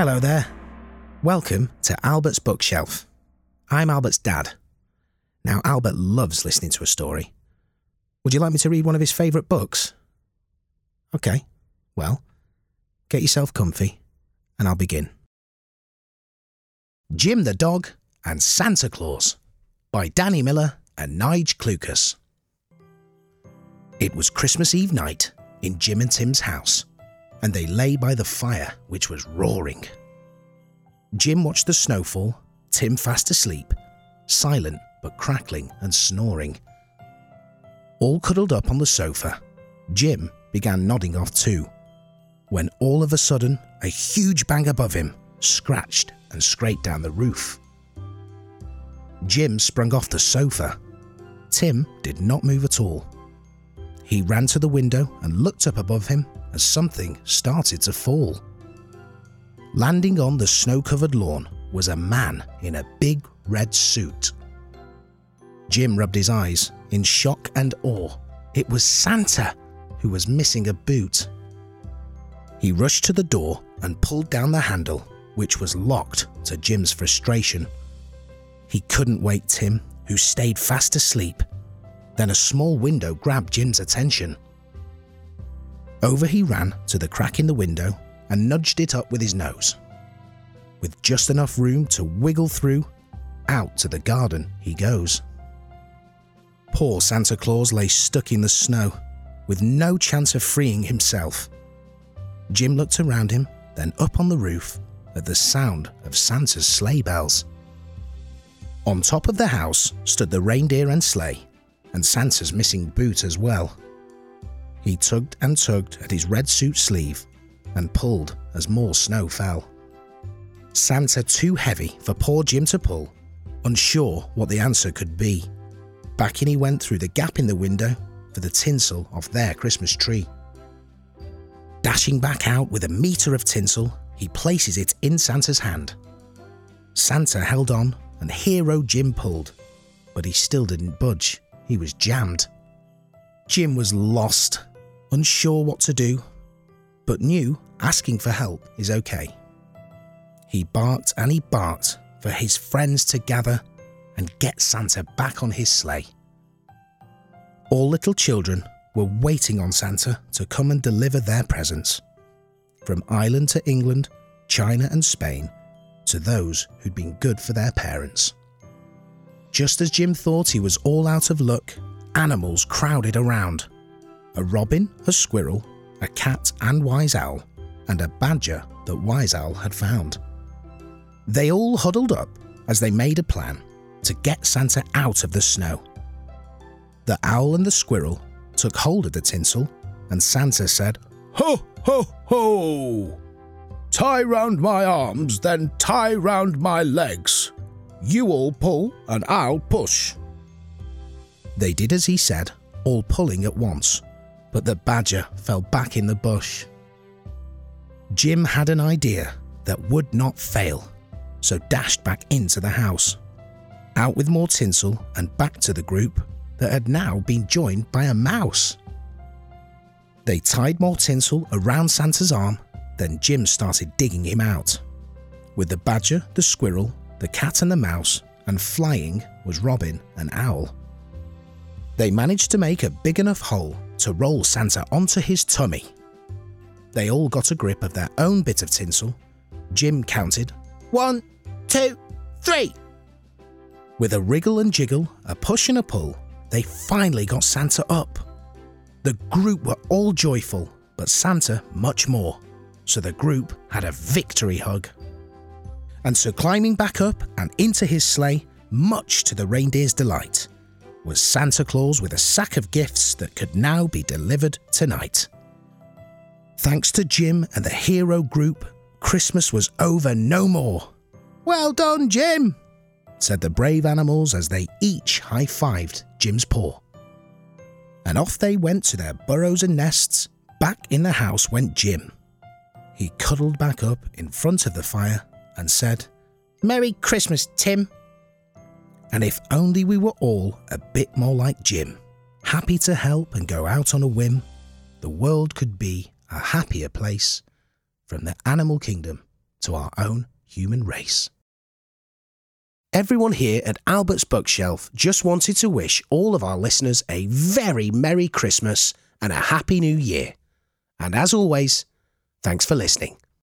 Hello there. Welcome to Albert's Bookshelf. I'm Albert's dad. Now, Albert loves listening to a story. Would you like me to read one of his favourite books? Okay, well, get yourself comfy and I'll begin. Jim the Dog and Santa Claus by Danny Miller and Nige Clucas. It was Christmas Eve night in Jim and Tim's house, and they lay by the fire, which was roaring. Jim watched the snowfall, Tim fast asleep, silent but crackling and snoring. All cuddled up on the sofa, Jim began nodding off too, when all of a sudden a huge bang above him scratched and scraped down the roof. Jim sprung off the sofa. Tim did not move at all. He ran to the window and looked up above him as something started to fall. Landing on the snow covered lawn was a man in a big red suit. Jim rubbed his eyes in shock and awe. It was Santa, who was missing a boot. He rushed to the door and pulled down the handle, which was locked to Jim's frustration. He couldn't wake Tim, who stayed fast asleep. Then a small window grabbed Jim's attention. Over he ran to the crack in the window and nudged it up with his nose. With just enough room to wiggle through, out to the garden he goes. Poor Santa Claus lay stuck in the snow, with no chance of freeing himself. Jim looked around him, then up on the roof at the sound of Santa's sleigh bells. On top of the house stood the reindeer and sleigh, and Santa's missing boot as well. He tugged and tugged at his red suit sleeve and pulled as more snow fell. Santa too heavy for poor Jim to pull, unsure what the answer could be. Back in he went through the gap in the window for the tinsel off their Christmas tree. Dashing back out with a metre of tinsel, he places it in Santa's hand. Santa held on and Hero Jim pulled, but he still didn't budge. He was jammed. Jim was lost, unsure what to do, but knew asking for help is okay. He barked and he barked for his friends to gather and get Santa back on his sleigh. All little children were waiting on Santa to come and deliver their presents. From Ireland to England, China and Spain, to those who'd been good for their parents. Just as Jim thought he was all out of luck, animals crowded around. A robin, a squirrel, a cat and Wise Owl, and a badger that Wise Owl had found. They all huddled up as they made a plan to get Santa out of the snow. The owl and the squirrel took hold of the tinsel, and Santa said, Ho, ho, ho! Tie round my arms, then tie round my legs. You all pull, and I'll push. They did as he said, all pulling at once, but the badger fell back in the bush. Jim had an idea that would not fail, so dashed back into the house. Out with more tinsel and back to the group that had now been joined by a mouse. They tied more tinsel around Santa's arm, then Jim started digging him out. With the badger, the squirrel, the cat, and the mouse, and flying was Robin and Owl. They managed to make a big enough hole to roll Santa onto his tummy. They all got a grip of their own bit of tinsel. Jim counted one, two, three. With a wriggle and jiggle, a push and a pull, they finally got Santa up. The group were all joyful, but Santa much more, so the group had a victory hug. And so climbing back up and into his sleigh, much to the reindeer's delight, was Santa Claus with a sack of gifts that could now be delivered tonight. Thanks to Jim and the hero group, Christmas was over no more. Well done, Jim, said the brave animals as they each high fived Jim's paw. And off they went to their burrows and nests. Back in the house went Jim. He cuddled back up in front of the fire and said, Merry Christmas, Tim. And if only we were all a bit more like Jim, happy to help and go out on a whim, the world could be a happier place from the animal kingdom to our own human race. Everyone here at Albert's Bookshelf just wanted to wish all of our listeners a very Merry Christmas and a Happy New Year. And as always, thanks for listening.